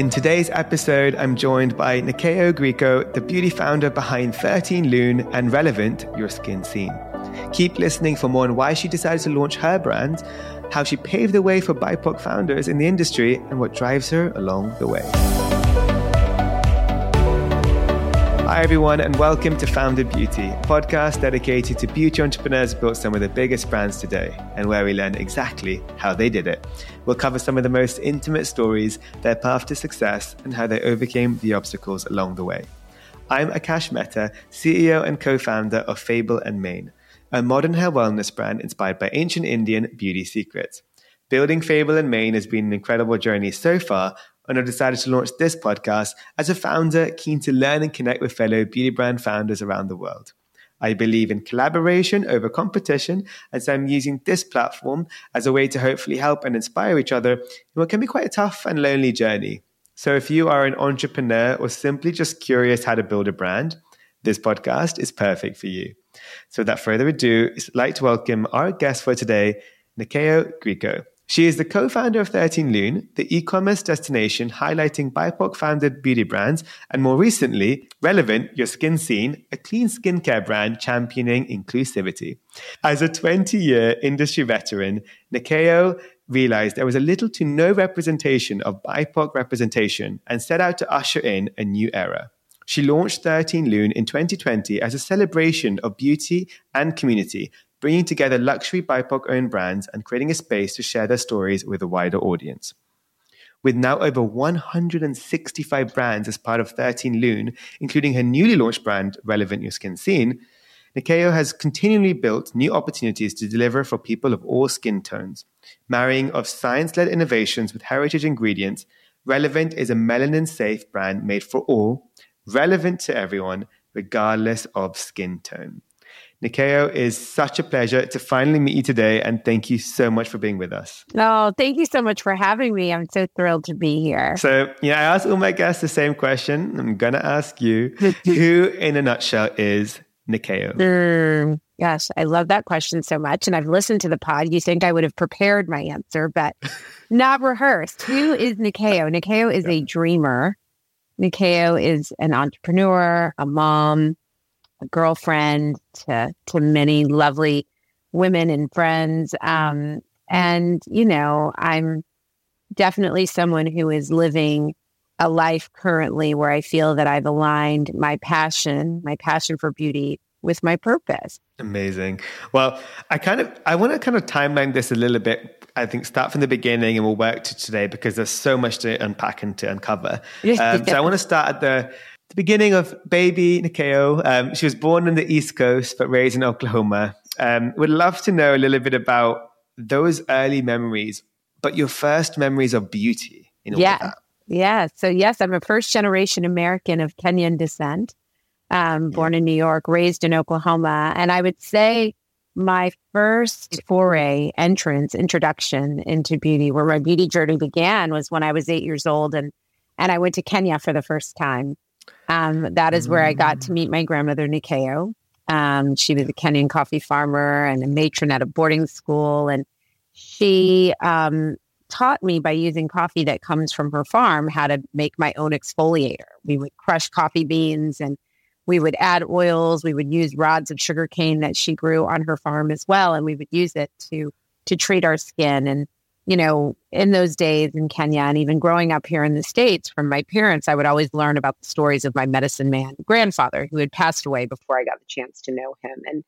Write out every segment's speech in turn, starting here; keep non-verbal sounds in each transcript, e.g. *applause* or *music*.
In today's episode, I'm joined by Nyakio Grieco, the beauty founder behind 13 Lune and Relevant Your Skin Seen. Keep listening for more on why she decided to launch her brand, how she paved the way for BIPOC founders in the industry, and what drives her along the way. Hi, everyone, and welcome to Founded Beauty, a podcast dedicated to beauty entrepreneurs built some of the biggest brands today and where we learn exactly how they did it. We'll cover some of the most intimate stories, their path to success, and how they overcame the obstacles along the way. I'm Akash Mehta, CEO and co founder of Fable and Mane, a modern hair wellness brand inspired by ancient Indian beauty secrets. Building Fable and Mane has been an incredible journey so far, and I've decided to launch this podcast as a founder keen to learn and connect with fellow beauty brand founders around the world. I believe in collaboration over competition, and so I'm using this platform as a way to hopefully help and inspire each other in what can be quite a tough and lonely journey. So if you are an entrepreneur or simply just curious how to build a brand, this podcast is perfect for you. So without further ado, I'd like to welcome our guest for today, Nyakio Grieco. She is the co-founder of 13 Lune, the e-commerce destination highlighting BIPOC-founded beauty brands, and more recently, Relevant Your Skin Seen, a clean skincare brand championing inclusivity. As a 20-year industry veteran, Nyakio realized there was a little to no representation of BIPOC representation and set out to usher in a new era. She launched 13 Lune in 2020 as a celebration of beauty and community, bringing together luxury BIPOC owned brands and creating a space to share their stories with a wider audience. With now over 165 brands as part of 13 Lune, including her newly launched brand, Relevant Your Skin Seen, Nyakio has continually built new opportunities to deliver for people of all skin tones. Marrying of science led innovations with heritage ingredients, Relevant is a melanin safe brand made for all, relevant to everyone, regardless of skin tone. Nyakio, is such a pleasure to finally meet you today, and thank you so much for being with us. Oh, thank you so much for having me. I'm so thrilled to be here. So, yeah, I ask all my guests the same question. I'm going to ask you *laughs* who, in a nutshell, is Nyakio? Mm, yes, I love that question so much. And I've listened to the pod. You think I would have prepared my answer, but *laughs* not rehearsed. Who is Nyakio? Nyakio is a dreamer. Nyakio is an entrepreneur, a mom, a girlfriend to to many lovely women and friends. Um, and you know, I'm definitely someone who is living a life currently where I feel that I've aligned my passion, my passion for beauty with my purpose. Amazing. Well, I kind of I want to kind of timeline this a little bit. I think start from the beginning and we'll work to today because there's so much to unpack and to uncover. *laughs* Um, so I want to start at the the beginning of baby Nyakio. Um, she was born on the East Coast but raised in Oklahoma. Um, would love to know a little bit about those early memories, but your first memories of beauty. In all yeah, That. yeah. So yes, I'm a first generation American of Kenyan descent. Um, born yeah. in New York, raised in Oklahoma, and I would say my first foray, entrance, introduction into beauty, where my beauty journey began, was when I was eight years old, and and I went to Kenya for the first time. Um, that is where I got to meet my grandmother, Nyakio. Um, she was a Kenyan coffee farmer and a matron at a boarding school. And she um, taught me by using coffee that comes from her farm how to make my own exfoliator. We would crush coffee beans and we would add oils. We would use rods of sugar cane that she grew on her farm as well. And we would use it to to treat our skin. And you know, in those days in Kenya and even growing up here in the States from my parents, I would always learn about the stories of my medicine man grandfather who had passed away before I got the chance to know him and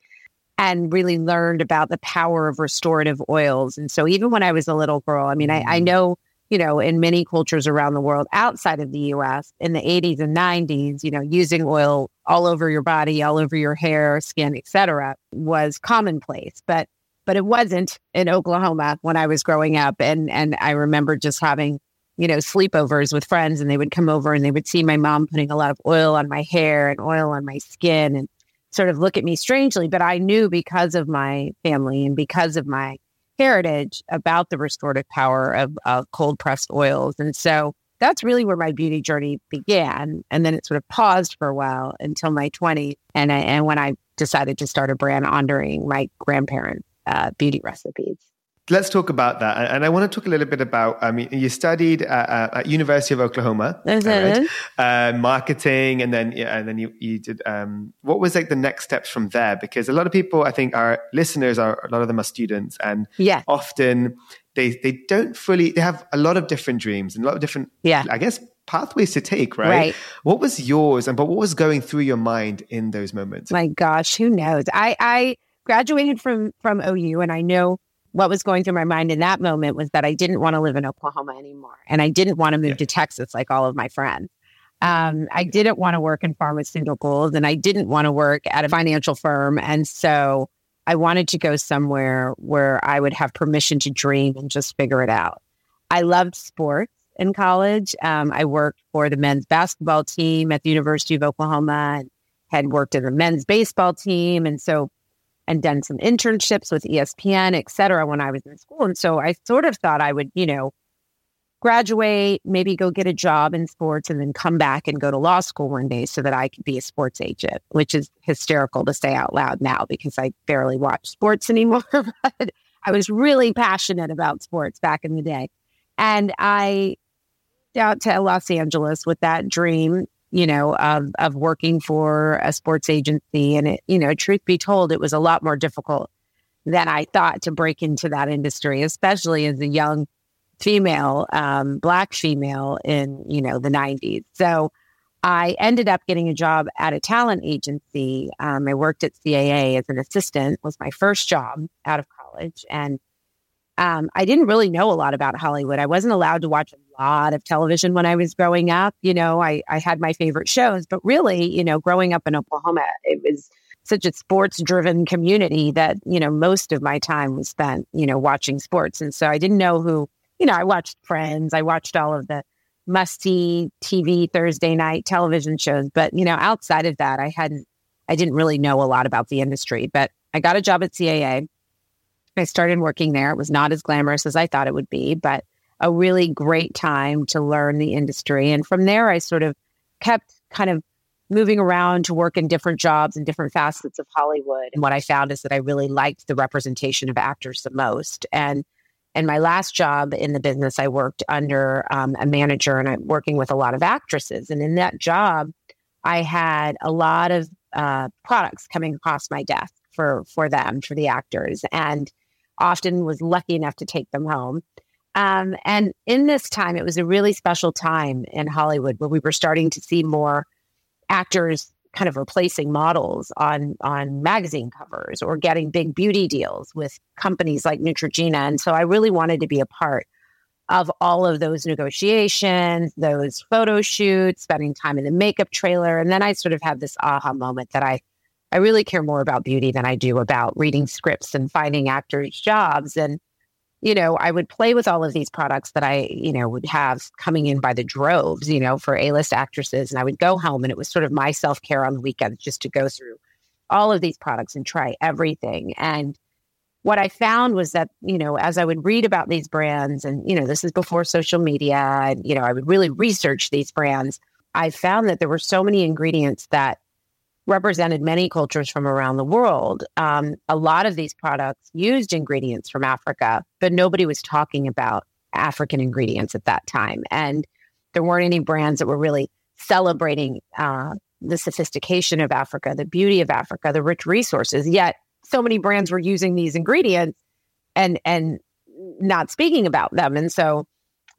and really learned about the power of restorative oils. And so even when I was a little girl, I mean, I, I mm-hmm. know, you know, in many cultures around the world outside of the US in the 80s and 90s, you know, using oil all over your body, all over your hair, skin, etc., was commonplace. But but it wasn't in Oklahoma when I was growing up. And and I remember just having, you know, sleepovers with friends and they would come over and they would see my mom putting a lot of oil on my hair and oil on my skin and sort of look at me strangely. But I knew because of my family and because of my heritage about the restorative power of uh, cold pressed oils. And so that's really where my beauty journey began. And then it sort of paused for a while until my 20s. And, I, and when I decided to start a brand honoring my grandparents uh, beauty recipes. let's talk about that. And I want to talk a little bit about. I mean, you studied uh, at University of Oklahoma, right? uh, marketing, and then yeah, and then you you did. Um, what was like the next steps from there? Because a lot of people, I think, our listeners are a lot of them are students, and yeah. often they they don't fully. They have a lot of different dreams and a lot of different. Yeah. I guess pathways to take, right? Right. What was yours, and but what was going through your mind in those moments? My gosh, who knows? I I graduated from from OU, and I know what was going through my mind in that moment was that I didn't want to live in Oklahoma anymore. And I didn't want to move yeah. to Texas like all of my friends. Um, I didn't want to work in pharmaceuticals and I didn't want to work at a financial firm. And so I wanted to go somewhere where I would have permission to dream and just figure it out. I loved sports in college. Um, I worked for the men's basketball team at the University of Oklahoma and had worked in the men's baseball team. And so and done some internships with ESPN, et cetera, when I was in school. And so I sort of thought I would, you know, graduate, maybe go get a job in sports and then come back and go to law school one day so that I could be a sports agent, which is hysterical to say out loud now because I barely watch sports *laughs* anymore. but I was really passionate about sports back in the day. And I out to Los Angeles with that dream you know, of, of working for a sports agency. And it, you know, truth be told, it was a lot more difficult than I thought to break into that industry, especially as a young female, um, black female in, you know, the 90s. So I ended up getting a job at a talent agency. Um, I worked at CAA as an assistant, was my first job out of college. And um, I didn't really know a lot about Hollywood. I wasn't allowed to watch a lot of television when I was growing up. You know, I, I had my favorite shows, but really, you know, growing up in Oklahoma, it was such a sports driven community that, you know, most of my time was spent, you know, watching sports. And so I didn't know who, you know, I watched Friends, I watched all of the must-see TV Thursday night television shows. But, you know, outside of that, I hadn't, I didn't really know a lot about the industry. But I got a job at CAA I started working there. It was not as glamorous as I thought it would be, but a really great time to learn the industry. And from there, I sort of kept kind of moving around to work in different jobs and different facets of Hollywood. And what I found is that I really liked the representation of actors the most. And and my last job in the business, I worked under um, a manager and I'm working with a lot of actresses. And in that job, I had a lot of uh, products coming across my desk for for them, for the actors. And often was lucky enough to take them home. Um, and in this time, it was a really special time in Hollywood where we were starting to see more actors kind of replacing models on on magazine covers or getting big beauty deals with companies like Neutrogena. And so I really wanted to be a part of all of those negotiations, those photo shoots, spending time in the makeup trailer. And then I sort of had this aha moment that I I really care more about beauty than I do about reading scripts and finding actors jobs. And, you know, I would play with all of these products that I, you know, would have coming in by the droves, you know, for A list actresses. And I would go home and it was sort of my self care on the weekend just to go through all of these products and try everything. And what I found was that, you know, as I would read about these brands, and, you know, this is before social media, and, you know, I would really research these brands. I found that there were so many ingredients that represented many cultures from around the world. Um, a lot of these products used ingredients from Africa, but nobody was talking about African ingredients at that time. And there weren't any brands that were really celebrating uh, the sophistication of Africa, the beauty of Africa, the rich resources. Yet so many brands were using these ingredients and and not speaking about them. And so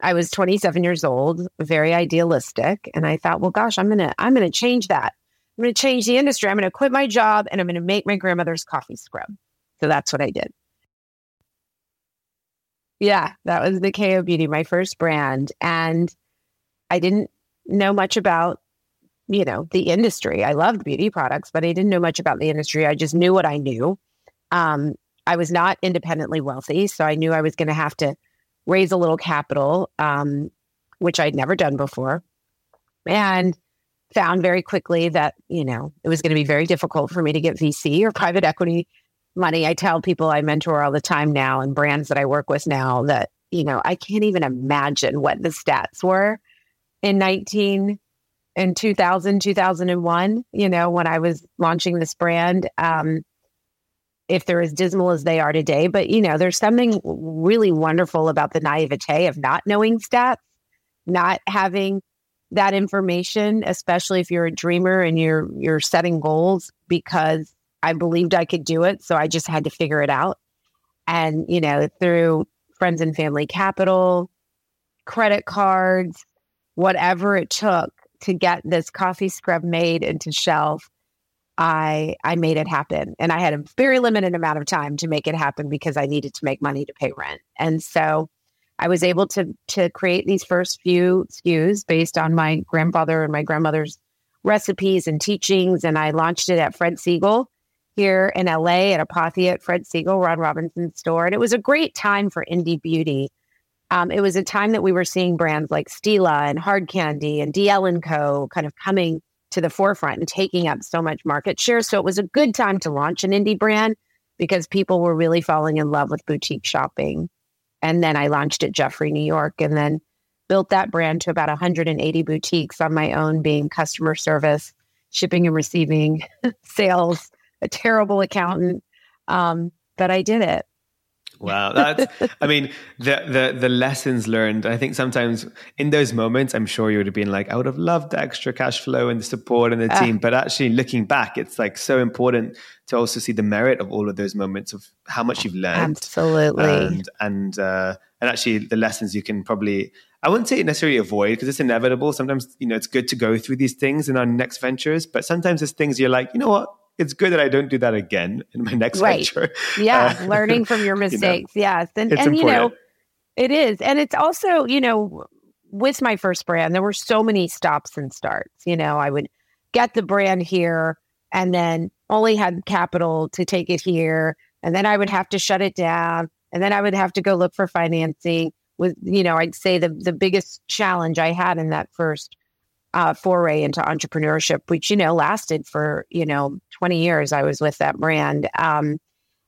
I was 27 years old, very idealistic, and I thought, well, gosh, I'm gonna I'm gonna change that. I'm going to change the industry. I'm going to quit my job and I'm going to make my grandmother's coffee scrub. So that's what I did. Yeah, that was Nyakio Beauty, my first brand. And I didn't know much about, you know, the industry. I loved beauty products, but I didn't know much about the industry. I just knew what I knew. Um, I was not independently wealthy. So I knew I was going to have to raise a little capital, um, which I'd never done before. And found very quickly that, you know, it was going to be very difficult for me to get VC or private equity money. I tell people I mentor all the time now and brands that I work with now that, you know, I can't even imagine what the stats were in 19 in 2000, 2001, you know, when I was launching this brand. Um, if they're as dismal as they are today. But, you know, there's something really wonderful about the naivete of not knowing stats, not having that information, especially if you're a dreamer and you're you're setting goals because I believed I could do it. So I just had to figure it out. And, you know, through friends and family capital, credit cards, whatever it took to get this coffee scrub made into shelf, I I made it happen. And I had a very limited amount of time to make it happen because I needed to make money to pay rent. And so I was able to to create these first few SKUs based on my grandfather and my grandmother's recipes and teachings. And I launched it at Fred Segal here in LA at Apothia at Fred Segal, Ron Robinson's store. And it was a great time for indie beauty. Um, it was a time that we were seeing brands like Stila and Hard Candy and DL and Co. kind of coming to the forefront and taking up so much market share. So it was a good time to launch an indie brand because people were really falling in love with boutique shopping. And then I launched at Jeffrey New York and then built that brand to about 180 boutiques on my own, being customer service, shipping and receiving, *laughs* sales, a terrible accountant. Um, but I did it. Wow, that's. I mean, the the the lessons learned. I think sometimes in those moments, I'm sure you would have been like, I would have loved the extra cash flow and the support and the uh, team. But actually, looking back, it's like so important to also see the merit of all of those moments of how much you've learned. Absolutely, and and uh, and actually the lessons you can probably. I wouldn't say necessarily avoid because it's inevitable. Sometimes you know it's good to go through these things in our next ventures, but sometimes there's things you're like, you know what, it's good that I don't do that again in my next right. venture. Yeah, *laughs* uh, learning from your mistakes. *laughs* you know, yes, and and you know, it is, and it's also you know, with my first brand, there were so many stops and starts. You know, I would get the brand here, and then only had capital to take it here, and then I would have to shut it down, and then I would have to go look for financing. With you know, I'd say the the biggest challenge I had in that first uh, foray into entrepreneurship, which, you know, lasted for, you know, 20 years. I was with that brand um,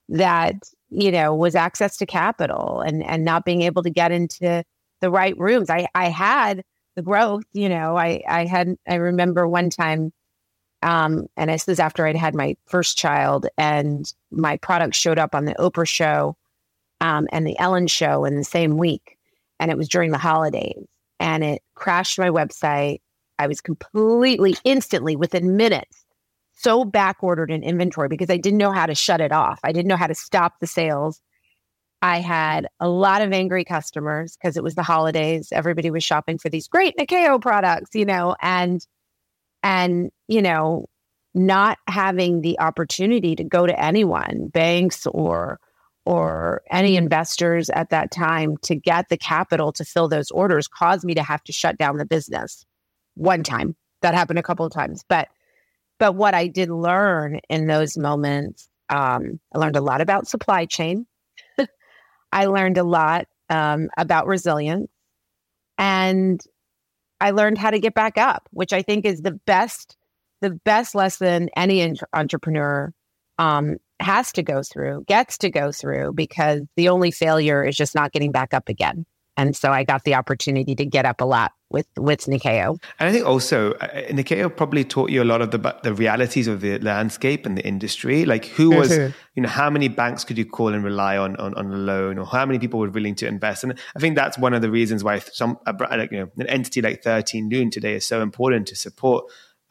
that, you know, was access to capital and, and not being able to get into the right rooms. I, I had the growth, you know, I, I had, I remember one time, um, and this was after I'd had my first child and my product showed up on the Oprah show um, and the Ellen show in the same week. And it was during the holidays and it crashed my website I was completely instantly within minutes so back ordered in inventory because I didn't know how to shut it off. I didn't know how to stop the sales. I had a lot of angry customers because it was the holidays. Everybody was shopping for these great Nyakio products, you know, and and you know, not having the opportunity to go to anyone, banks or or any investors at that time to get the capital to fill those orders caused me to have to shut down the business one time. That happened a couple of times. But but what I did learn in those moments, um, I learned a lot about supply chain. *laughs* I learned a lot um, about resilience, and I learned how to get back up, which I think is the best the best lesson any entrepreneur um, has to go through, gets to go through, because the only failure is just not getting back up again. And so I got the opportunity to get up a lot with with Nyakio. And I think also uh, Nyakio probably taught you a lot of the the realities of the landscape and the industry. Like who was, you know, how many banks could you call and rely on, on on a loan, or how many people were willing to invest? And I think that's one of the reasons why some like you know an entity like Thirteen Lune today is so important to support.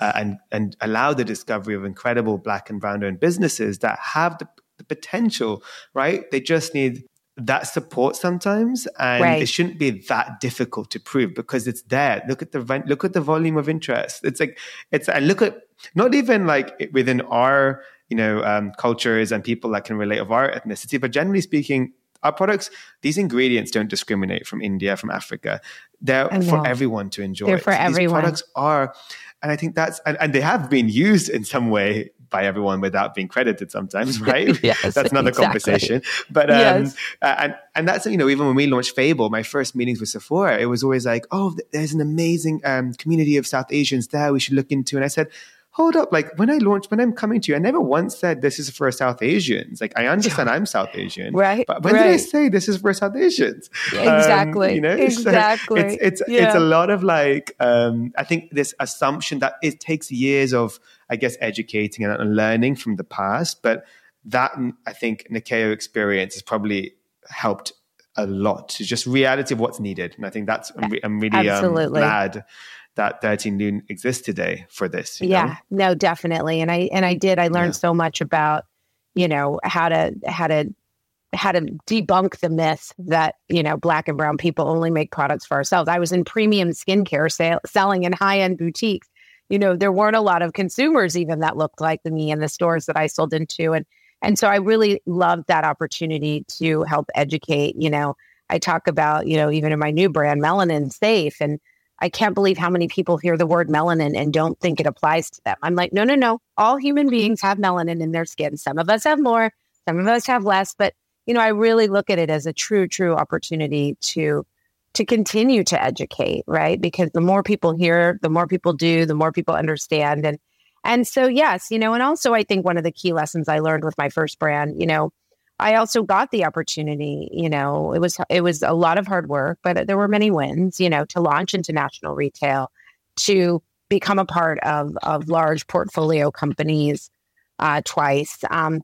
Uh, and and allow the discovery of incredible black and brown owned businesses that have the, the potential, right? They just need that support sometimes and right. it shouldn't be that difficult to prove because it's there look at the look at the volume of interest it's like it's and look at not even like within our you know um, cultures and people that can relate of our ethnicity but generally speaking our products these ingredients don't discriminate from india from africa they're for everyone to enjoy they're for so everyone these products are and i think that's and, and they have been used in some way by everyone without being credited sometimes, *laughs* right? yes, *laughs* that's another exactly. conversation. But um, yes. uh, and and that's you know even when we launched Fable, my first meetings with Sephora, it was always like, oh, there's an amazing um, community of South Asians there we should look into. And I said, hold up, like when I launched, when I'm coming to you, I never once said this is for South Asians. Like I understand I'm South Asian, right? But when right. did I say this is for South Asians? Exactly. Um, you know, *laughs* exactly. So it's it's yeah. it's a lot of like um, I think this assumption that it takes years of I guess educating and learning from the past, but that I think Nyakio experience has probably helped a lot to just reality of what's needed. And I think that's, I'm, re- I'm really um, glad that 13 Lune exists today for this. yeah, know? no, definitely. And I, and I did, I learned yeah. so much about, you know, how to, how to, how to debunk the myth that you know black and brown people only make products for ourselves. I was in premium skincare sale, selling in high end boutiques. You know, there weren't a lot of consumers even that looked like me in the stores that I sold into, and and so I really loved that opportunity to help educate. You know, I talk about, you know, even in my new brand, Melanin Safe. And I can't believe how many people hear the word melanin and don't think it applies to them. I'm like, no, no, no. All human mm-hmm. beings have melanin in their skin. Some of us have more, some of us have less. But, you know, I really look at it as a true, true opportunity to to continue to educate, right? Because the more people hear, the more people do, the more people understand. And and so, yes, you know, and also I think one of the key lessons I learned with my first brand, you know, I also got the opportunity, you know, it was it was a lot of hard work, but there were many wins, you know, to launch into national retail, to become a part of of large portfolio companies uh, twice. Um,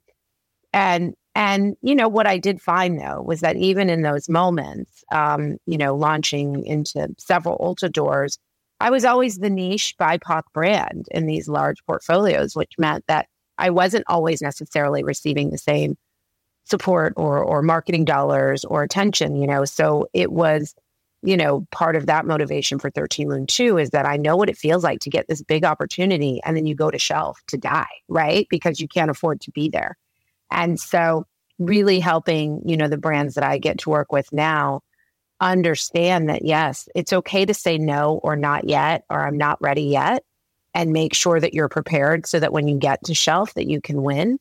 and and you know what I did find though was that even in those moments, um, you know, launching into several Ulta doors, I was always the niche BIPOC brand in these large portfolios, which meant that I wasn't always necessarily receiving the same support or or marketing dollars or attention, you know. So it was, you know, part of that motivation for 13 Lune 2 is that I know what it feels like to get this big opportunity and then you go to shelf to die, right? Because you can't afford to be there. And so really helping, you know, the brands that I get to work with now understand that yes, it's okay to say no or not yet, or I'm not ready yet, and make sure that you're prepared so that when you get to shelf that you can win.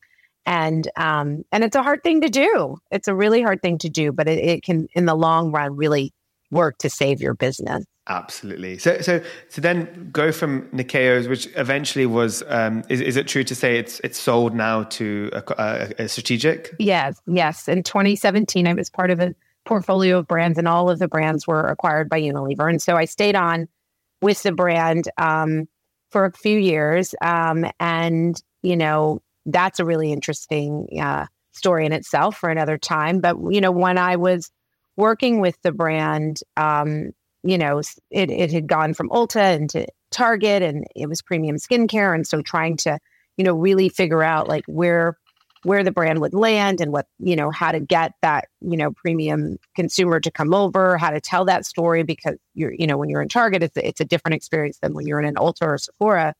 And um, and it's a hard thing to do. It's a really hard thing to do, but it, it can in the long run really work to save your business. Absolutely. So, so, so then go from Nyakio's, which eventually was. Um, is, is it true to say it's it's sold now to a, a, a strategic? Yes, yes. In 2017, I was part of a portfolio of brands, and all of the brands were acquired by Unilever. And so I stayed on with the brand um, for a few years. Um, and, you know, that's a really interesting uh, story in itself for another time. But, you know, when I was working with the brand, um, you know, it, it had gone from Ulta into Target and it was premium skincare. And so trying to, you know, really figure out like where where the brand would land and what, you know, how to get that, you know, premium consumer to come over, how to tell that story because you're, you know, when you're in Target, it's, it's a different experience than when you're in an Ulta or Sephora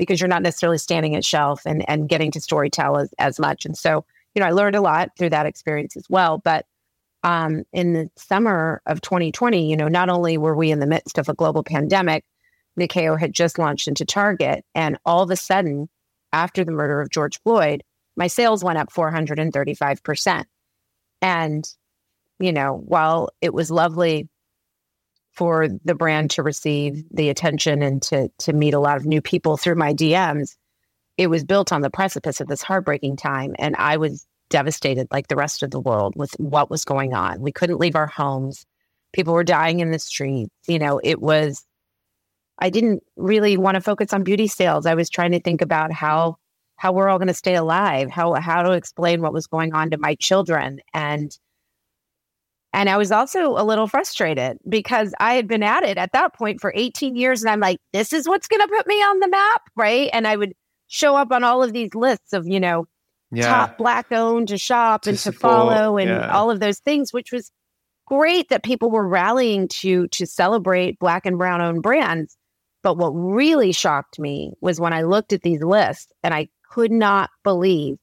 because you're not necessarily standing at shelf and, and getting to story tell as, as much. And so, you know, I learned a lot through that experience as well. But um, in the summer of 2020, you know, not only were we in the midst of a global pandemic, Nyakio had just launched into Target. And all of a sudden, after the murder of George Floyd, my sales went up 435%. And, you know, while it was lovely for the brand to receive the attention and to to meet a lot of new people through my DMs, it was built on the precipice of this heartbreaking time. And I was devastated like the rest of the world with what was going on. We couldn't leave our homes. People were dying in the streets. You know, it was I didn't really want to focus on beauty sales. I was trying to think about how how we're all going to stay alive, how how to explain what was going on to my children and and I was also a little frustrated because I had been at it at that point for 18 years and I'm like this is what's going to put me on the map, right? And I would show up on all of these lists of, you know, yeah. top black owned to shop to and support, to follow and yeah. all of those things which was great that people were rallying to to celebrate black and brown owned brands. But what really shocked me was when I looked at these lists and I could not believe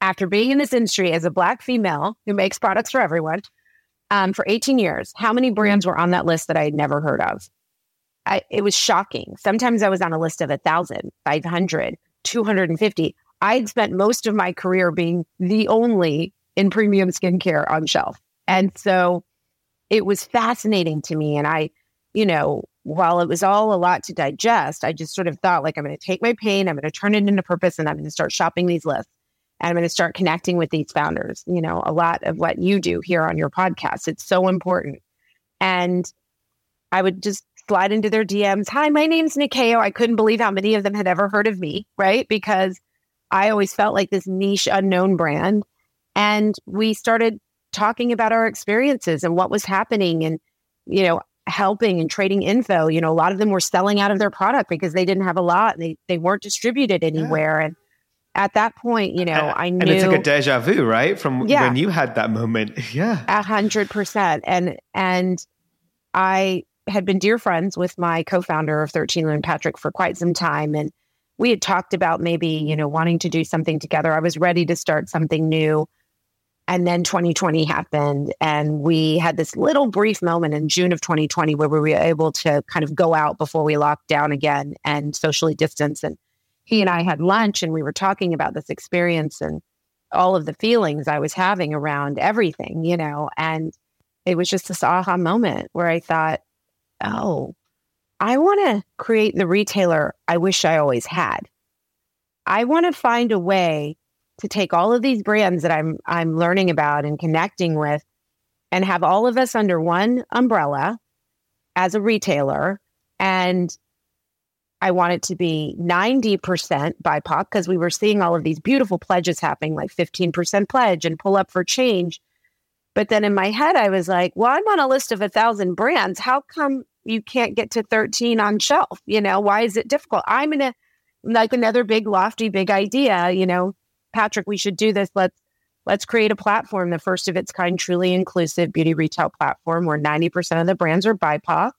after being in this industry as a black female who makes products for everyone um, for 18 years, how many brands were on that list that I had never heard of? I, it was shocking. Sometimes I was on a list of 1,000, 500, 250. I'd spent most of my career being the only in premium skincare on shelf. And so it was fascinating to me. And I, you know, while it was all a lot to digest, I just sort of thought, like, I'm going to take my pain, I'm going to turn it into purpose, and I'm going to start shopping these lists. And I'm going to start connecting with these founders. You know, a lot of what you do here on your podcast, it's so important. And I would just slide into their DMs. Hi, my name's Nyakio. I couldn't believe how many of them had ever heard of me, right? Because I always felt like this niche unknown brand. And we started talking about our experiences and what was happening and, you know, helping and trading info. You know, a lot of them were selling out of their product because they didn't have a lot and they, they weren't distributed anywhere. Yeah. And at that point, you know, I knew. And it's like a deja vu, right? From yeah, when you had that moment. *laughs* Yeah. A hundred percent. And, and I had been dear friends with my co-founder of 13 Lune Patrick for quite some time. And we had talked about maybe, you know, wanting to do something together. I was ready to start something new. And then 2020 happened, and we had this little brief moment in June of 2020 where we were able to kind of go out before we locked down again and socially distance. And he and I had lunch, and we were talking about this experience and all of the feelings I was having around everything, you know. And it was just this aha moment where I thought, oh, I want to create the retailer I wish I always had. I want to find a way to take all of these brands that I'm I'm learning about and connecting with and have all of us under one umbrella as a retailer and I want it to be 90% BIPOC because we were seeing all of these beautiful pledges happening, like 15% pledge and pull up for change. But then in my head, I was like, well, I'm on a list of a thousand brands. How come you can't get to 13 on shelf. You know, why is it difficult? I'm in a like another big lofty big idea, you know, Patrick, we should do this. Let's let's create a platform, the first of its kind, truly inclusive beauty retail platform where 90% of the brands are BIPOC,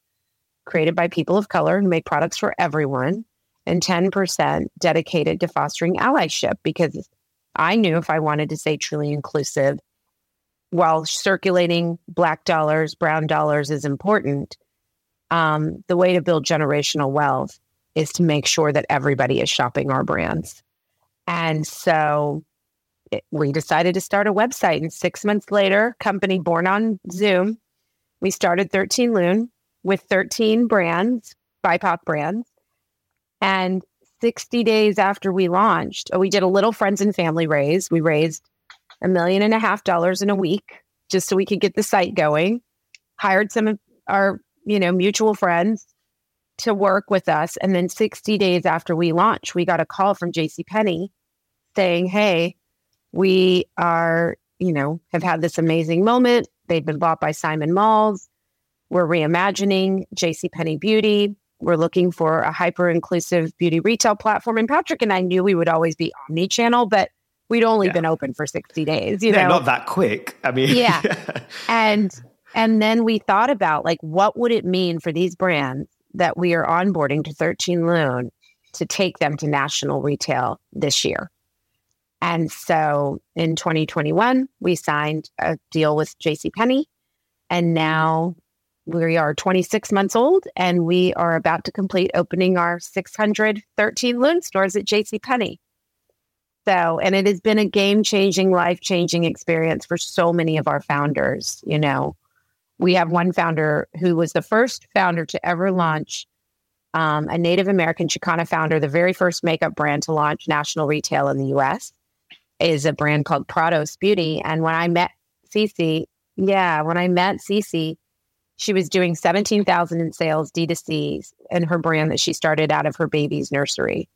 created by people of color who make products for everyone, and 10% dedicated to fostering allyship because I knew if I wanted to say truly inclusive, while circulating black dollars, brown dollars is important, um, the way to build generational wealth is to make sure that everybody is shopping our brands. And so it, we decided to start a website. And six months later, company born on Zoom, we started 13 Lune with 13 brands, BIPOC brands. And 60 days after we launched, we did a little friends and family raise. We raised a million and a half dollars in a week just so we could get the site going. Hired some of our you know, mutual friends to work with us. And then 60 days after we launched, we got a call from J.C. Penney saying, Hey, we are, you know, have had this amazing moment. They've been bought by Simon Malls. We're reimagining J.C. Penney Beauty. We're looking for a hyper inclusive beauty retail platform. And Patrick and I knew we would always be omni channel, but we'd only yeah. been open for 60 days, you yeah, know. Not that quick. I mean, yeah. *laughs* and and then we thought about like, what would it mean for these brands that we are onboarding to 13 Lune to take them to national retail this year? And so in 2021, we signed a deal with JCPenney. And mm-hmm. now we are 26 months old and we are about to complete opening our 613 Lune stores at JCPenney. So, and it has been a game changing, life changing experience for so many of our founders. You know, we have one founder who was the first founder to ever launch um, a Native American Chicana founder, the very first makeup brand to launch national retail in the US is a brand called Prados Beauty. And when I met Cece, yeah, when I met Cece, she was doing 17,000 in sales D2C in her brand that she started out of her baby's nursery.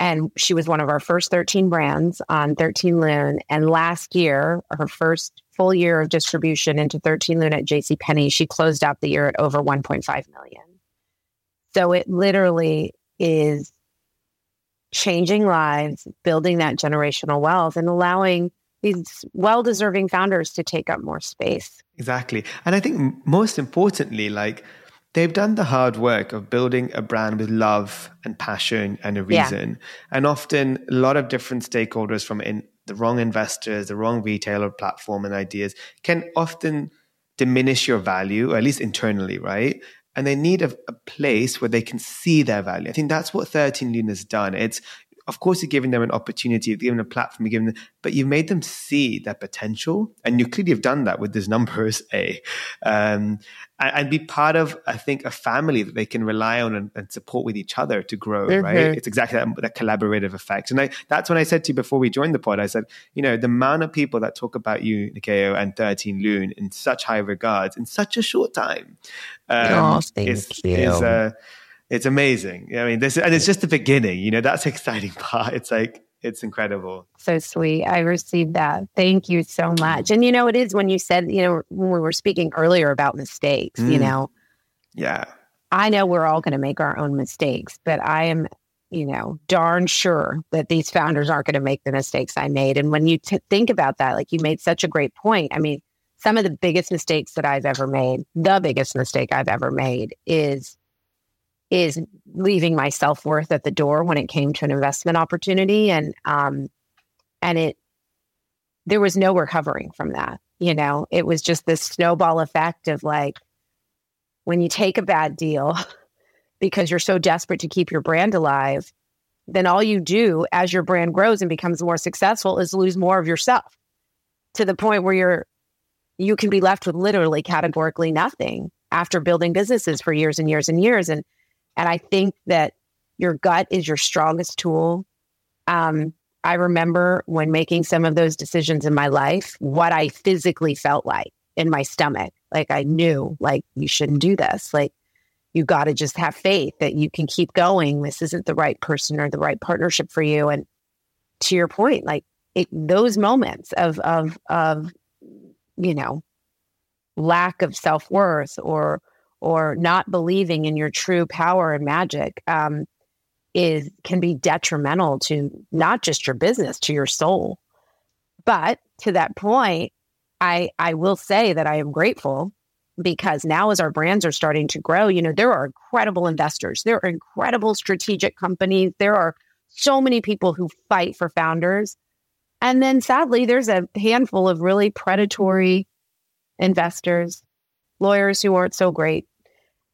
And she was one of our first 13 brands on 13 Lune. And last year, her first full year of distribution into 13 Lune at JC Penney, she closed out the year at over 1.5 million. So it literally is changing lives, building that generational wealth and allowing these well-deserving founders to take up more space. Exactly. And I think most importantly like they've done the hard work of building a brand with love and passion and a reason. Yeah. And often a lot of different stakeholders from in the wrong investors, the wrong retailer platform and ideas can often diminish your value, or at least internally, right? And they need a, a place where they can see their value. I think that's what 13 Lune has done. It's of course, you're giving them an opportunity, you're giving them a platform, you're giving them, but you've made them see their potential. And you clearly have done that with these numbers, *laughs* A. Um, and, and, be part of, I think, a family that they can rely on and, and support with each other to grow, mm-hmm. right? It's exactly that, that, collaborative effect. And I, that's when I said to you before we joined the pod, I said, you know, the amount of people that talk about you, Nyakio, and 13 Lune in such high regards in such a short time um, oh, is, is uh, it's amazing. I mean, this and it's just the beginning. You know, that's the *laughs* exciting part. It's like It's incredible. So sweet. I received that. Thank you so much. And you know, it is when you said, you know, when we were speaking earlier about mistakes, mm. you know. Yeah. I know we're all going to make our own mistakes, but I am, you know, darn sure that these founders aren't going to make the mistakes I made. And when you t- think about that, like you made such a great point. I mean, some of the biggest mistakes that I've ever made, the biggest mistake I've ever made is is leaving my self worth at the door when it came to an investment opportunity, and um, and it there was no recovering from that. You know, it was just this snowball effect of like when you take a bad deal *laughs* because you're so desperate to keep your brand alive, then all you do as your brand grows and becomes more successful is lose more of yourself to the point where you're you can be left with literally categorically nothing after building businesses for years and years and years and and I think that your gut is your strongest tool. Um, I remember when making some of those decisions in my life, what I physically felt like in my stomach. Like I knew, like, you shouldn't do this. Like, you got to just have faith that you can keep going. This isn't the right person or the right partnership for you. And to your point, like it, those moments of, of, of, you know, lack of self worth or or not believing in your true power and magic um, is can be detrimental to not just your business to your soul. But to that point i i will say that i am grateful because now as our brands are starting to grow you know there are incredible investors there are incredible strategic companies there are so many people who fight for founders. And then sadly there's a handful of really predatory investors lawyers who aren't so great.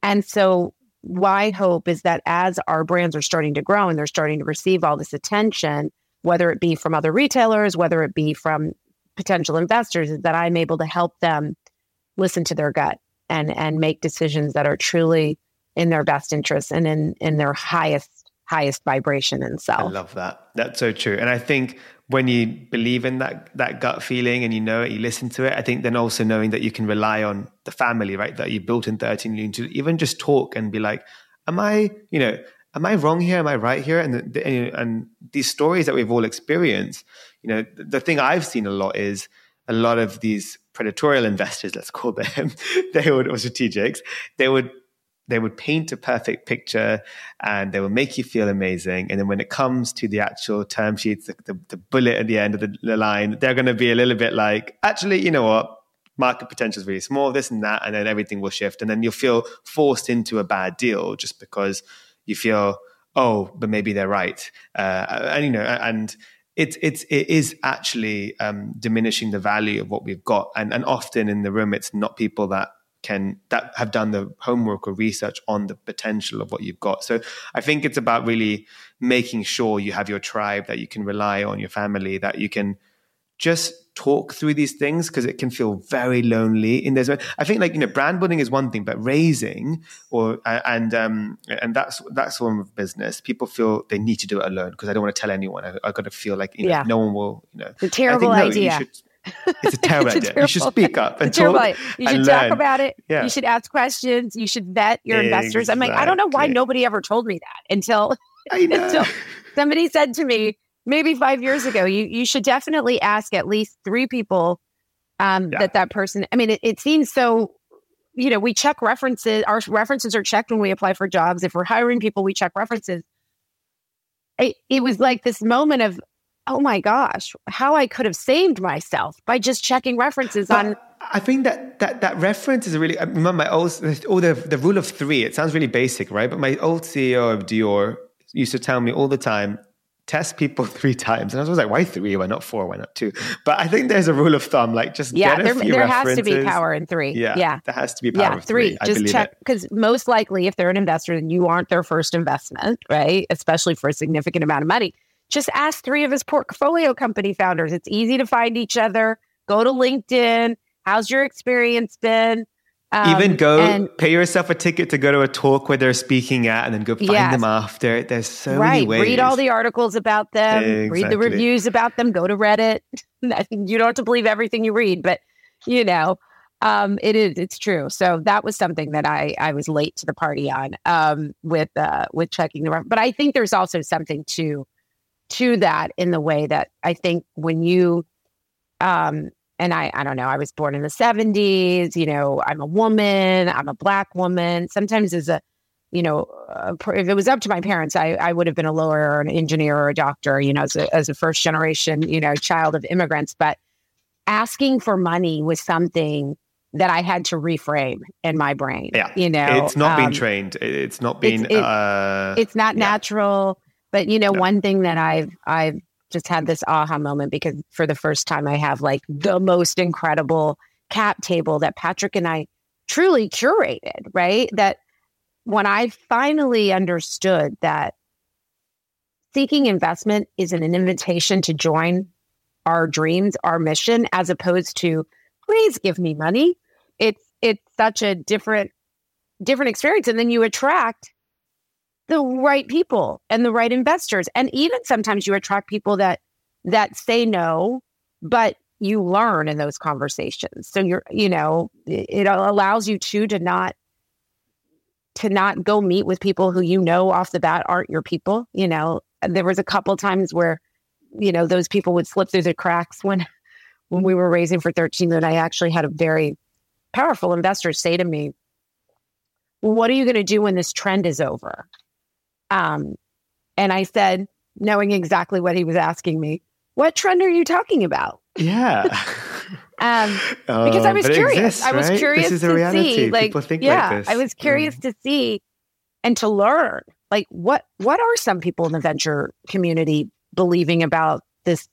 And so, my hope is that as our brands are starting to grow and they're starting to receive all this attention, whether it be from other retailers, whether it be from potential investors, is that I'm able to help them listen to their gut and and make decisions that are truly in their best interest and in in their highest highest vibration and self. I love that. That's so true. And I think when you believe in that that gut feeling and you know it, you listen to it. I think then also knowing that you can rely on the family, right? That you built in 13 million to even just talk and be like, am I, you know, am I wrong here? Am I right here? And the, and, and these stories that we've all experienced, you know, the, the thing I've seen a lot is a lot of these predatorial investors, let's call them, *laughs* they would or strategics, they would they would paint a perfect picture and they will make you feel amazing. And then when it comes to the actual term sheets, the, the, the bullet at the end of the, the line, they're going to be a little bit like, actually, you know what? Market potential is really small, this and that. And then everything will shift. And then you'll feel forced into a bad deal just because you feel, oh, but maybe they're right. Uh, and, you know, and, it's it's it is actually um, diminishing the value of what we've got, and and often in the room, it's not people that can that have done the homework or research on the potential of what you've got. So I think it's about really making sure you have your tribe that you can rely on, your family that you can just talk through these things because it can feel very lonely in this i think like you know brand building is one thing but raising or and um and that's that's one of business. People feel they need to do it alone because i don't want to tell anyone. I, I got to feel like you know yeah. no one will you know. It's a terrible think, no, idea *laughs* it's a terrible it's idea. Terrible, you should speak up and talk. You should talk about it. Yeah. You should ask questions. You should vet your exactly. investors. I'm like, I don't know why nobody ever told me that until, *laughs* *laughs* until somebody said to me maybe five years ago, you you should definitely ask at least three people um, yeah. that that person. I mean, it, it seems so. You know, we check references. Our references are checked when we apply for jobs. If we're hiring people, we check references. It, it was like this moment of oh my gosh, how I could have saved myself by just checking references but on. I think that that that reference is really. I remember my old oh the the rule of three. It sounds really basic, right? But my old CEO of Dior used to tell me all the time test people *laughs* three times. And I was like, why three? Why not four? Why not two? But I think there's a rule of thumb, like just yeah, there, there has to be power in three. Yeah, yeah, there has to be power. Yeah, three. three. Just check because most likely, if they're an investor, then you aren't their first investment, right? Especially for a significant amount of money just ask three of his portfolio company founders. It's easy to find each other. Go to LinkedIn. How's your experience been? Um, Even go and, pay yourself a ticket to go to a talk where they're speaking at and then go find yes. them after. There's so right. many ways. Read all the articles about them, exactly. read the reviews about them, go to Reddit. *laughs* you don't have to believe everything you read, but you know, um, it is it's true. So that was something that I I was late to the party on um, with uh, with checking the but I think there's also something to to that in the way that I think when you, um, and I, I don't know, I was born in the 70s, you know, I'm a woman, I'm a black woman. Sometimes as a, you know, uh, if it was up to my parents, I, I would have been a lawyer or an engineer or a doctor, you know, as a, as a first generation, you know, child of immigrants. But asking for money was something that I had to reframe in my brain. Yeah. You know, it's not um, being trained. It's not being, it's, it, uh, it's not yeah. natural. But, you know, no. one thing that I've, I've just had this aha moment because for the first time I have like the most incredible cap table that Patrick and I truly curated, right? That when I finally understood that seeking investment is an invitation to join our dreams, our mission, as opposed to please give me money. It's it's such a different different experience. And then you attract the right people and the right investors. And even sometimes you attract people that that say no, but you learn in those conversations. So you're, you know, it allows you to to not to not go meet with people who you know off the bat aren't your people. You know, there was a couple times where, you know, those people would slip through the cracks when when we were raising for 13 and I actually had a very powerful investor say to me, what are you going to do when this trend is over? Um, and I said, knowing exactly what he was asking me, what trend are you talking about? Yeah. *laughs* um, because I was curious. Exists, right? I was curious to see, like, yeah, like I was curious mm. to see and to learn, like, what what are some people in the venture community believing about this,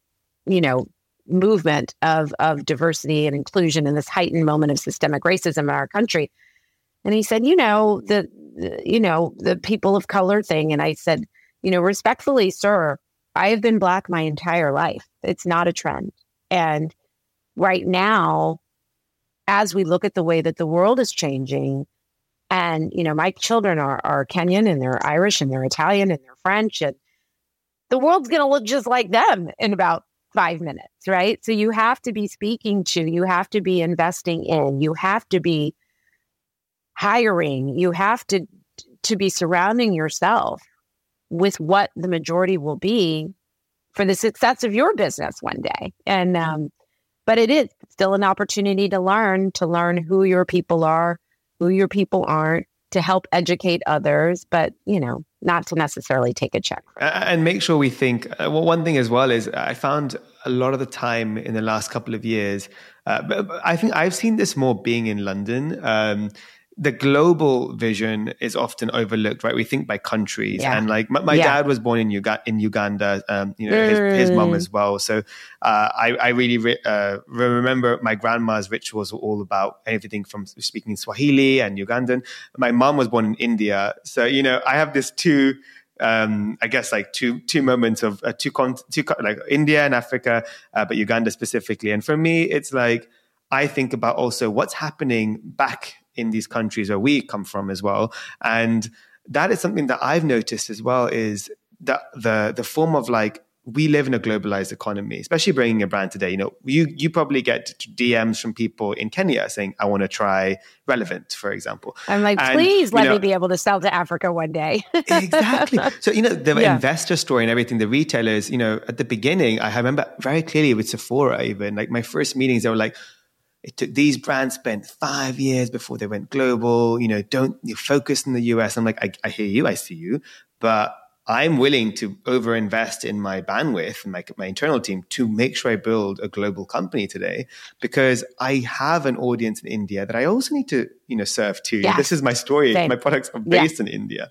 you know, movement of of diversity and inclusion in this heightened moment of systemic racism in our country? And he said, you know, the, the you know the people of color thing, and I said, you know, respectfully, sir, I have been black my entire life. It's not a trend. And right now, as we look at the way that the world is changing, and you know, my children are are Kenyan and they're Irish and they're Italian and they're French, and the world's going to look just like them in about five minutes, right? So you have to be speaking to, you have to be investing in, you have to be hiring, you have to to be surrounding yourself with what the majority will be for the success of your business one day. And, um, but it is still an opportunity to learn, to learn who your people are, who your people aren't, to help educate others, but, you know, not to necessarily take a check. And make sure we think, uh, well, one thing as well is I found a lot of the time in the last couple of years, uh, but, but I think I've seen this more being in London. Um, the global vision is often overlooked, right? We think by countries, yeah. and like my, my yeah. dad was born in Uganda, in Uganda, um, you know, his, his mom as well. So uh, I, I really re- uh, remember my grandma's rituals were all about everything from speaking Swahili and Ugandan. My mom was born in India, so you know, I have this two. Um, I guess like two two moments of uh, two, con- two con- like India and Africa, uh, but Uganda specifically. And for me, it's like I think about also what's happening back in these countries where we come from as well. And that is something that I've noticed as well is that the the form of like we live in a globalized economy, especially bringing a brand today. You know, you you probably get DMs from people in Kenya saying, "I want to try Relevant," for example. I'm like, and, please let know, me be able to sell to Africa one day. *laughs* exactly. So you know, the yeah. investor story and everything, the retailers. You know, at the beginning, I remember very clearly with Sephora, even like my first meetings, they were like it took these brands spent five years before they went global. You know, don't you focus in the US. I'm like, I, I hear you, I see you, but I'm willing to overinvest in my bandwidth and my, my internal team to make sure I build a global company today because I have an audience in India that I also need to, you know, serve too. Yeah. This is my story. Same. My products are based yeah. in India.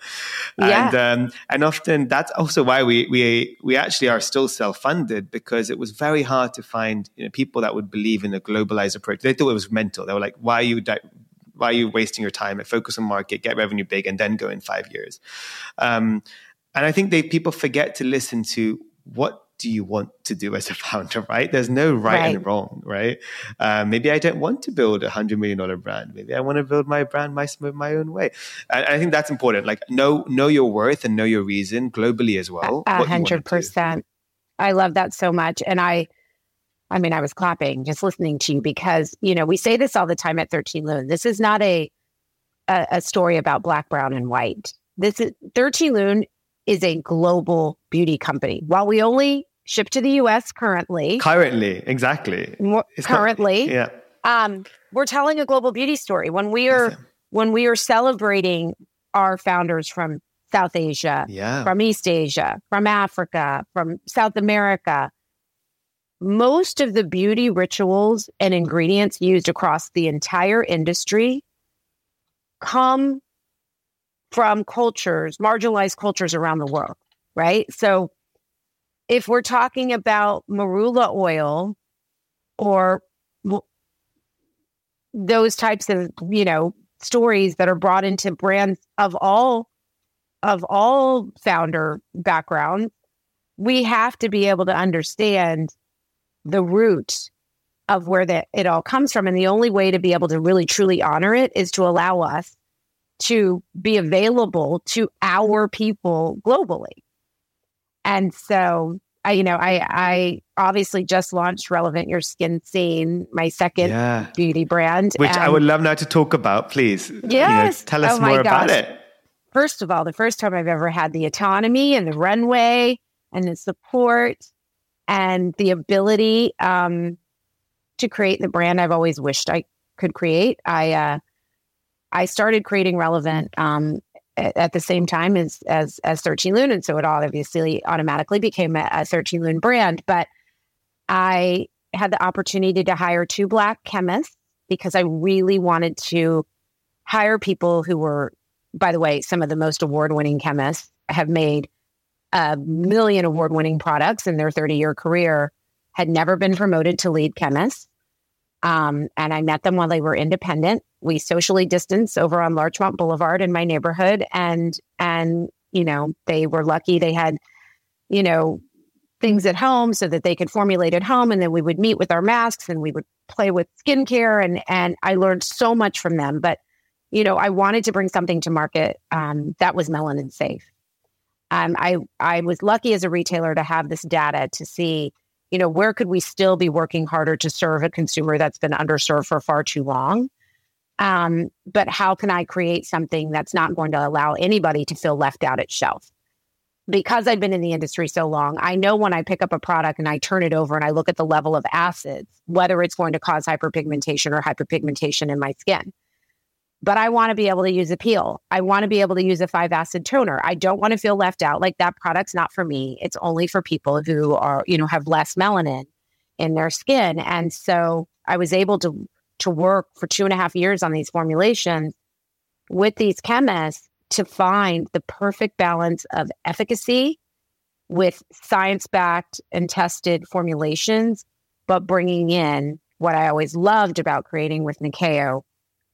Yeah. And, um, and often that's also why we, we, we actually are still self-funded because it was very hard to find, you know, people that would believe in a globalized approach. They thought it was mental. They were like, why are you, di- why are you wasting your time? And focus on market, get revenue big, and then go in five years. Um, and I think they people forget to listen to what do you want to do as a founder, *laughs* right? There's no right, right. and wrong, right? Uh, maybe I don't want to build a hundred million dollar brand. Maybe I want to build my brand my my own way. And I think that's important. Like know know your worth and know your reason globally as well. A hundred percent. I love that so much, and I. I mean, I was clapping just listening to you because, you know, we say this all the time at 13 Lune. This is not a, a, a story about black, brown, and white. This is 13 Lune is a global beauty company. While we only ship to the US currently. Currently, exactly. currently. Not, yeah. Um, we're telling a global beauty story. When we are when we are celebrating our founders from South Asia, yeah. from East Asia, from Africa, from South America, most of the beauty rituals and ingredients used across the entire industry come from cultures, marginalized cultures around the world, right? So if we're talking about marula oil or those types of, you know, stories that are brought into brands of all of all founder backgrounds, we have to be able to understand the root of where that it all comes from. And the only way to be able to really truly honor it is to allow us to be available to our people globally. And so I, you know, I, I obviously just launched Relevant Your Skin Seen, my second yeah. beauty brand. Which I would love now to talk about, please. Yes. You know, tell us oh more about it. First of all, the first time I've ever had the autonomy and the runway and the support and the ability um, to create the brand I've always wished I could create. I, uh, I started creating Relevant um, at the same time as as as 13 Lune, and so it all obviously automatically became a, a 13 Lune brand. But I had the opportunity to hire two black chemists because I really wanted to hire people who were, by the way, some of the most award winning chemists have made a million award winning products in their 30 year career, had never been promoted to lead chemists. Um, and I met them while they were independent. We socially distanced over on Larchmont Boulevard in my neighborhood, and and you know they were lucky they had, you know, things at home so that they could formulate at home, and then we would meet with our masks and we would play with skincare, and and I learned so much from them. But you know, I wanted to bring something to market um, that was melanin safe. Um, I I was lucky as a retailer to have this data to see you know, where could we still be working harder to serve a consumer that's been underserved for far too long? Um, but how can I create something that's not going to allow anybody to feel left out at shelf? Because I've been in the industry so long, I know when I pick up a product and I turn it over and I look at the level of acids, whether it's going to cause hyperpigmentation or hyperpigmentation in my skin but I want to be able to use a peel. I want to be able to use a five acid toner. I don't want to feel left out. Like that product's not for me. It's only for people who are, you know, have less melanin in their skin. And so I was able to to work for two and a half years on these formulations with these chemists to find the perfect balance of efficacy with science backed and tested formulations, but bringing in what I always loved about creating with Nyakio,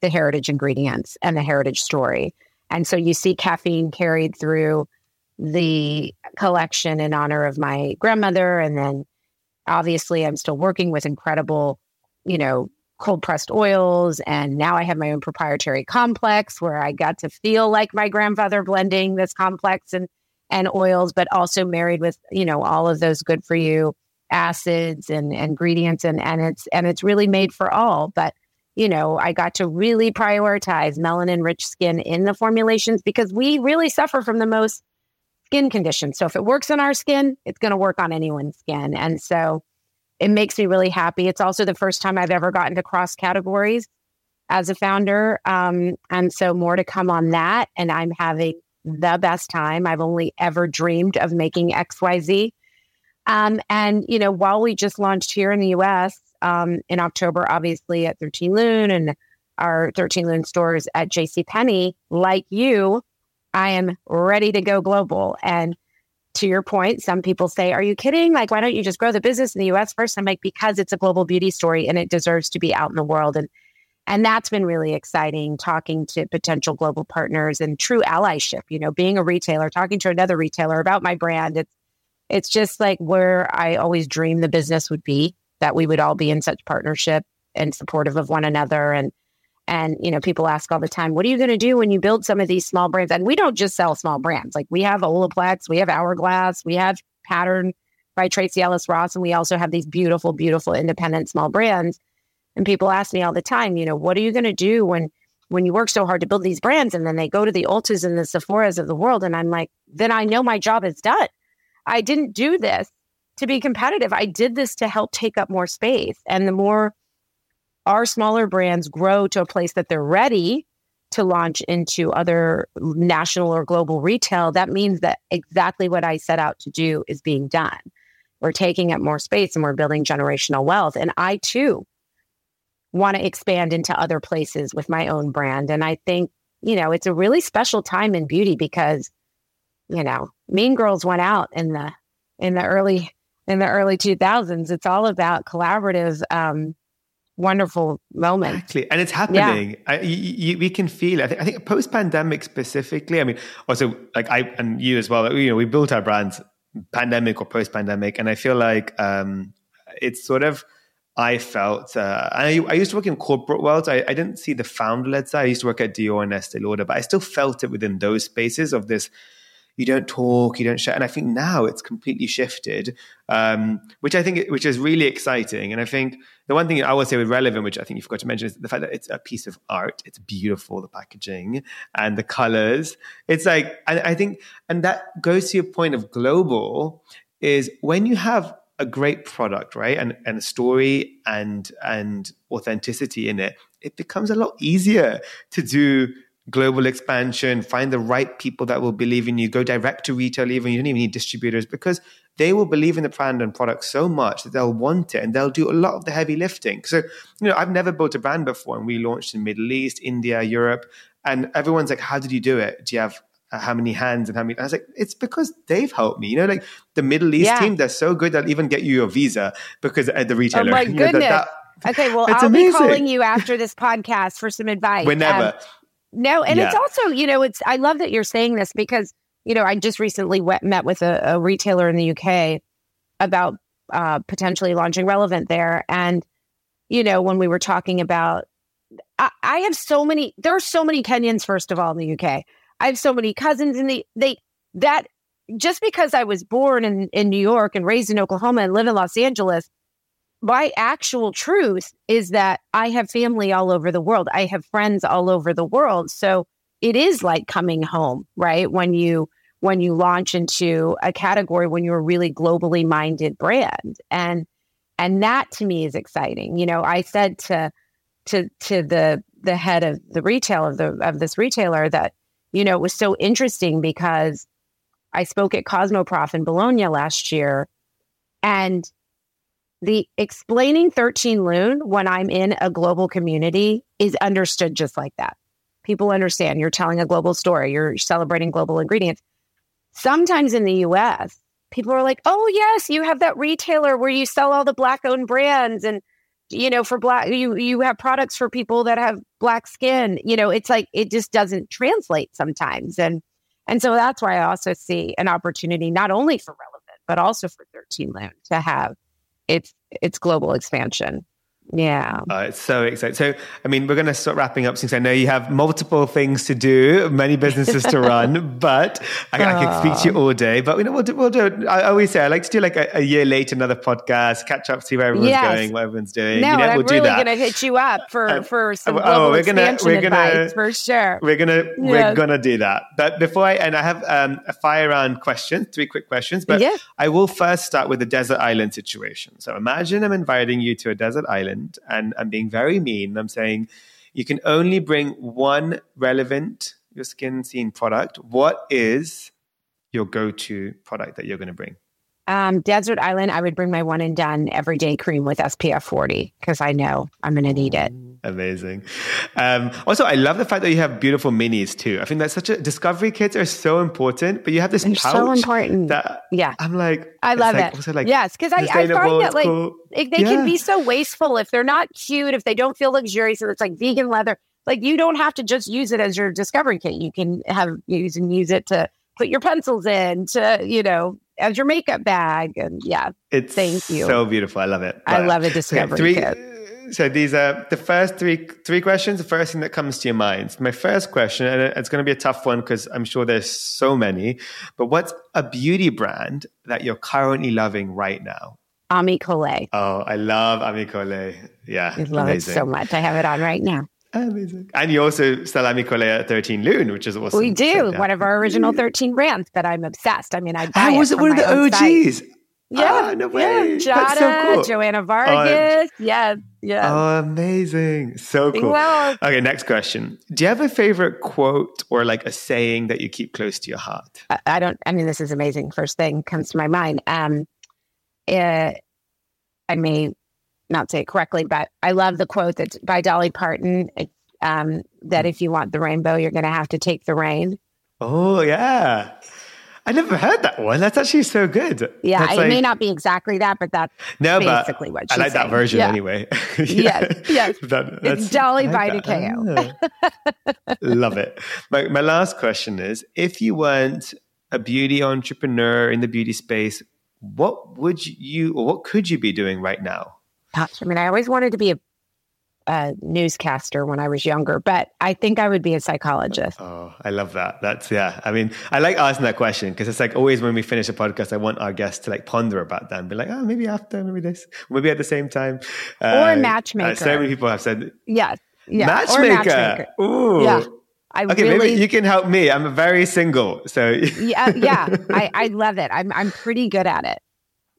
the heritage ingredients and the heritage story. And so you see caffeine carried through the collection in honor of my grandmother. And then obviously, I'm still working with incredible, you know, cold pressed oils. And now I have my own proprietary complex where I got to feel like my grandfather blending this complex and, and oils, but also married with, you know, all of those good for you acids and, and ingredients. And, and it's, and it's really made for all. But you know, I got to really prioritize melanin rich skin in the formulations because we really suffer from the most skin conditions. So if it works on our skin, it's going to work on anyone's skin. And so it makes me really happy. It's also the first time I've ever gotten to cross categories as a founder. Um, and so more to come on that. And I'm having the best time. I've only ever dreamed of making XYZ. Um, and, you know, while we just launched here in the US, um, in October, obviously at 13 Lune and our 13 Lune stores at JC Penney. Like you, I am ready to go global. And to your point, some people say, Are you kidding? Like, why don't you just grow the business in the US first? I'm like, because it's a global beauty story and it deserves to be out in the world. And and that's been really exciting talking to potential global partners and true allyship, you know, being a retailer, talking to another retailer about my brand. It's it's just like where I always dreamed the business would be that we would all be in such partnership and supportive of one another. And and you know people ask all the time what are you going to do when you build some of these small brands? And we don't just sell small brands. Like we have olaplex we have hourglass we have pattern by Tracee Ellis Ross and we also have these beautiful beautiful independent small brands. And people ask me all the time you know what are you going to do when when you work so hard to build these brands? And then they go to the ultas and the sephoras of the world and i'm like then I know my job is done. I didn't do this to be competitive. I did this to help take up more space. And the more our smaller brands grow to a place that they're ready to launch into other national or global retail, that means that exactly what I set out to do is being done. We're taking up more space and we're building generational wealth. And I too want to expand into other places with my own brand. And I think, you know, it's a really special time in beauty because, you know, Mean Girls went out in the in the early in the early 2000s. It's all about collaborative um, wonderful moment. Exactly. And it's happening. Yeah. I, you, you, we can feel it. I think, I think post pandemic specifically, I mean, also like I and you as well, you know, we built our brands pandemic or post pandemic. And I feel like um, it's sort of, I felt, uh, I, I, used to work in corporate world. I, I didn't see the founder led side. I used to work at Dior and Estee Lauder, but I still felt it within those spaces of this you don't talk, you don't share. And I think now it's completely shifted, um, which I think which is really exciting. And I think the one thing I will say with relevant, which I think you forgot to mention, is the fact that it's a piece of art. It's beautiful, the packaging and the colors. It's like, and I think, and that goes to your point of global is when you have a great product, right? And and a story and and authenticity in it, it becomes a lot easier to do global expansion, find the right people that will believe in you, go direct to retail, even you don't even need distributors because they will believe in the brand and product so much that they'll want it and they'll do a lot of the heavy lifting. So, you know, I've never built a brand before and we launched in Middle East, India, Europe, and everyone's like, how did you do it? Do you have uh, how many hands and how many? I was like, it's because they've helped me. You know, like the Middle East yeah. team, they're so good they'll even get you your visa because at the retailer. Oh my goodness. *laughs* You know, that, that, okay, well, I'll amazing. be calling you after this podcast for some advice. Whenever. Um, no, and yeah. it's also, you know, it's, I love that you're saying this because, you know, I just recently went, met with a, a retailer in the UK about uh, potentially launching Relevant there. And, you know, when we were talking about, I, I have so many, there are so many Kenyans, first of all, in the UK. I have so many cousins in the, they, that just because I was born in, in New York and raised in Oklahoma and live in Los Angeles my actual truth is that I have family all over the world. I have friends all over the world. So it is like coming home, right? When you when you launch into a category when you're a really globally minded brand. And and that to me is exciting. You know, I said to to to the the head of the retail of the of this retailer that, you know, it was so interesting because I spoke at Cosmoprof in Bologna last year and the explaining 13 Lune when I'm in a global community is understood just like that. People understand you're telling a global story, you're celebrating global ingredients. Sometimes in the US, people are like, oh, yes, you have that retailer where you sell all the black owned brands and you know for black you you have products for people that have black skin you know it's like it just doesn't translate sometimes and and so that's why i also see an opportunity not only for relevant but also for 13 Lune to have it's it's global expansion. Yeah. Uh, it's so exciting. So, I mean, we're going to start wrapping up since I know you have multiple things to do, many businesses to *laughs* run, but I, I can speak to you all day. But you know, we'll do, we'll do I always say I like to do like a, a year later, another podcast, catch up, see where everyone's yes. going, what everyone's doing. No, you know, I'm we'll really going to hit you up for, uh, for some oh, global oh, we're gonna, we're gonna, advice for sure. We're going to, yes. we're going to do that. But before I, and I have um, a fire round question, three quick questions, but yeah. I will first start with the desert island situation. So imagine I'm inviting you to a desert island and I'm being very mean. I'm saying you can only bring one Relevant Your Skin Seen product. What is your go-to product that you're going to bring? Um, desert island, I would bring my one and done everyday cream with SPF 40 because I know I'm going to need it. Amazing. Um, also, I love the fact that you have beautiful minis too. I think that's such a discovery kits are so important, but you have this They're pouch so important. That yeah, I'm like, I love like, it. Like yes, because I, I, find that like cool. they yeah. can be so wasteful if they're not cute, if they don't feel luxurious, and it's like vegan leather. Like you don't have to just use it as your discovery kit. You can have use and use it to put your pencils in, to you know, as your makeup bag, and yeah, it's thank you. So beautiful. I love it. But, I love a discovery three, kit so these are the first three three questions. The first thing that comes to your mind. My first question, and it's going to be a tough one because I'm sure there's so many. But what's a beauty brand that you're currently loving right now? Ami Colé. Oh, I love Ami Colé. Yeah, I love amazing. it so much. I have it on right now. Amazing. And you also sell Ami Colé 13 Lune, which is awesome. We do. So, yeah. One of our original 13 brands that I'm obsessed. I mean, I buy it was it from one of the own site. OGs. Yeah, Ah, no way. yeah. That's Jada, so cool. Joanna Vargas. yeah, yeah. Oh, amazing. So cool. Well- okay, next question. Do you have a favorite quote or like a saying that you keep close to your heart? I, I don't. I mean, this is amazing. First thing comes to my mind. Um, uh, I may not say it correctly, but I love the quote that's by Dolly Parton. Um, that if you want the rainbow, you're going to have to take the rain. Oh, yeah. I never heard that one. That's actually so good. Yeah, That's it like- may not be exactly that, but that's no, basically what I like that version Yeah. anyway. *laughs* Yes, yes. That- It's Dolly I by. Nyakio. Ah. Love it. My, my last question is if you weren't a beauty entrepreneur in the beauty space, what would you or what could you be doing right now? Gosh, I mean, I always wanted to be a, a newscaster when I was younger, but I think I would be a psychologist. Oh, I love that. That's yeah. I mean, I like asking that question because it's like always when we finish a podcast, I want our guests to like ponder about that and be like, oh, maybe after, maybe this, maybe at the same time. Or a Uh, matchmaker. uh, so many people have said Yes. Yeah. Matchmaker. matchmaker. Ooh. Yeah. I Okay, really, maybe you can help me. I'm very single, so yeah, yeah. I, I love it. I'm I'm pretty good at it.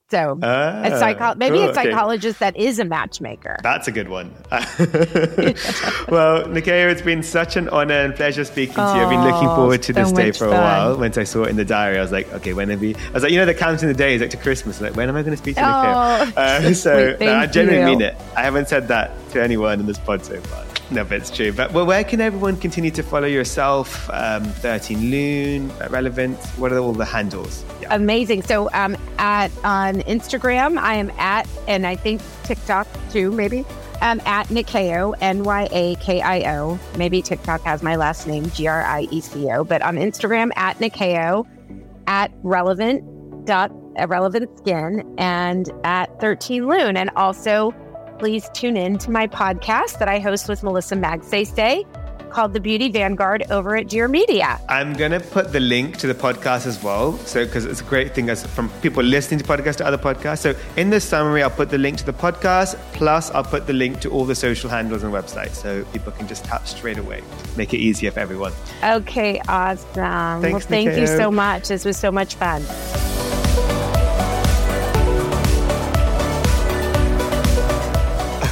So Ah, a psycho- maybe cool, a okay. psychologist that is a matchmaker. That's a good one. *laughs* well, Nyakio, it's been such an honor and pleasure speaking to you. I've been looking Oh, forward to so this day for a fun. while. Once I saw it in the diary, I was like, okay, when are we? I was like, you know, the counting the days like to Christmas. Like, when am I going to speak to Nyakio? Oh, Uh, *laughs* so no, I genuinely you. mean it. I haven't said that to anyone in this pod so far. No, it's true. But well, where can everyone continue to follow yourself? Um, 13 Lune, uh, Relevant? What are all the handles? Yeah. Amazing. So um at on Instagram, I am at and I think TikTok too, maybe. Um at Nyakio, N Y A K I O. Maybe TikTok has my last name, G R I E C O, but on Instagram at Nyakio, at relevant dot uh, relevant skin and at 13 Lune. And also please tune in to my podcast that I host with Melissa Magsaysay called The Beauty Vanguard over at Dear Media. I'm gonna put the link to the podcast as well. So because it's a great thing as from people listening to podcasts to other podcasts. So in the summary, I'll put the link to the podcast, plus I'll put the link to all the social handles and websites, so people can just tap straight away. Make it easier for everyone. Okay, awesome. well, Thanks, thank you so much. This was so much fun.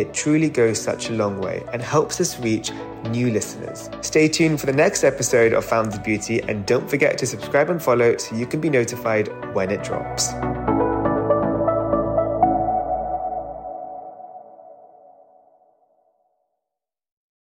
It truly goes such a long way and helps us reach new listeners. Stay tuned for the next episode of Founded Beauty and don't forget to subscribe and follow so you can be notified when it drops.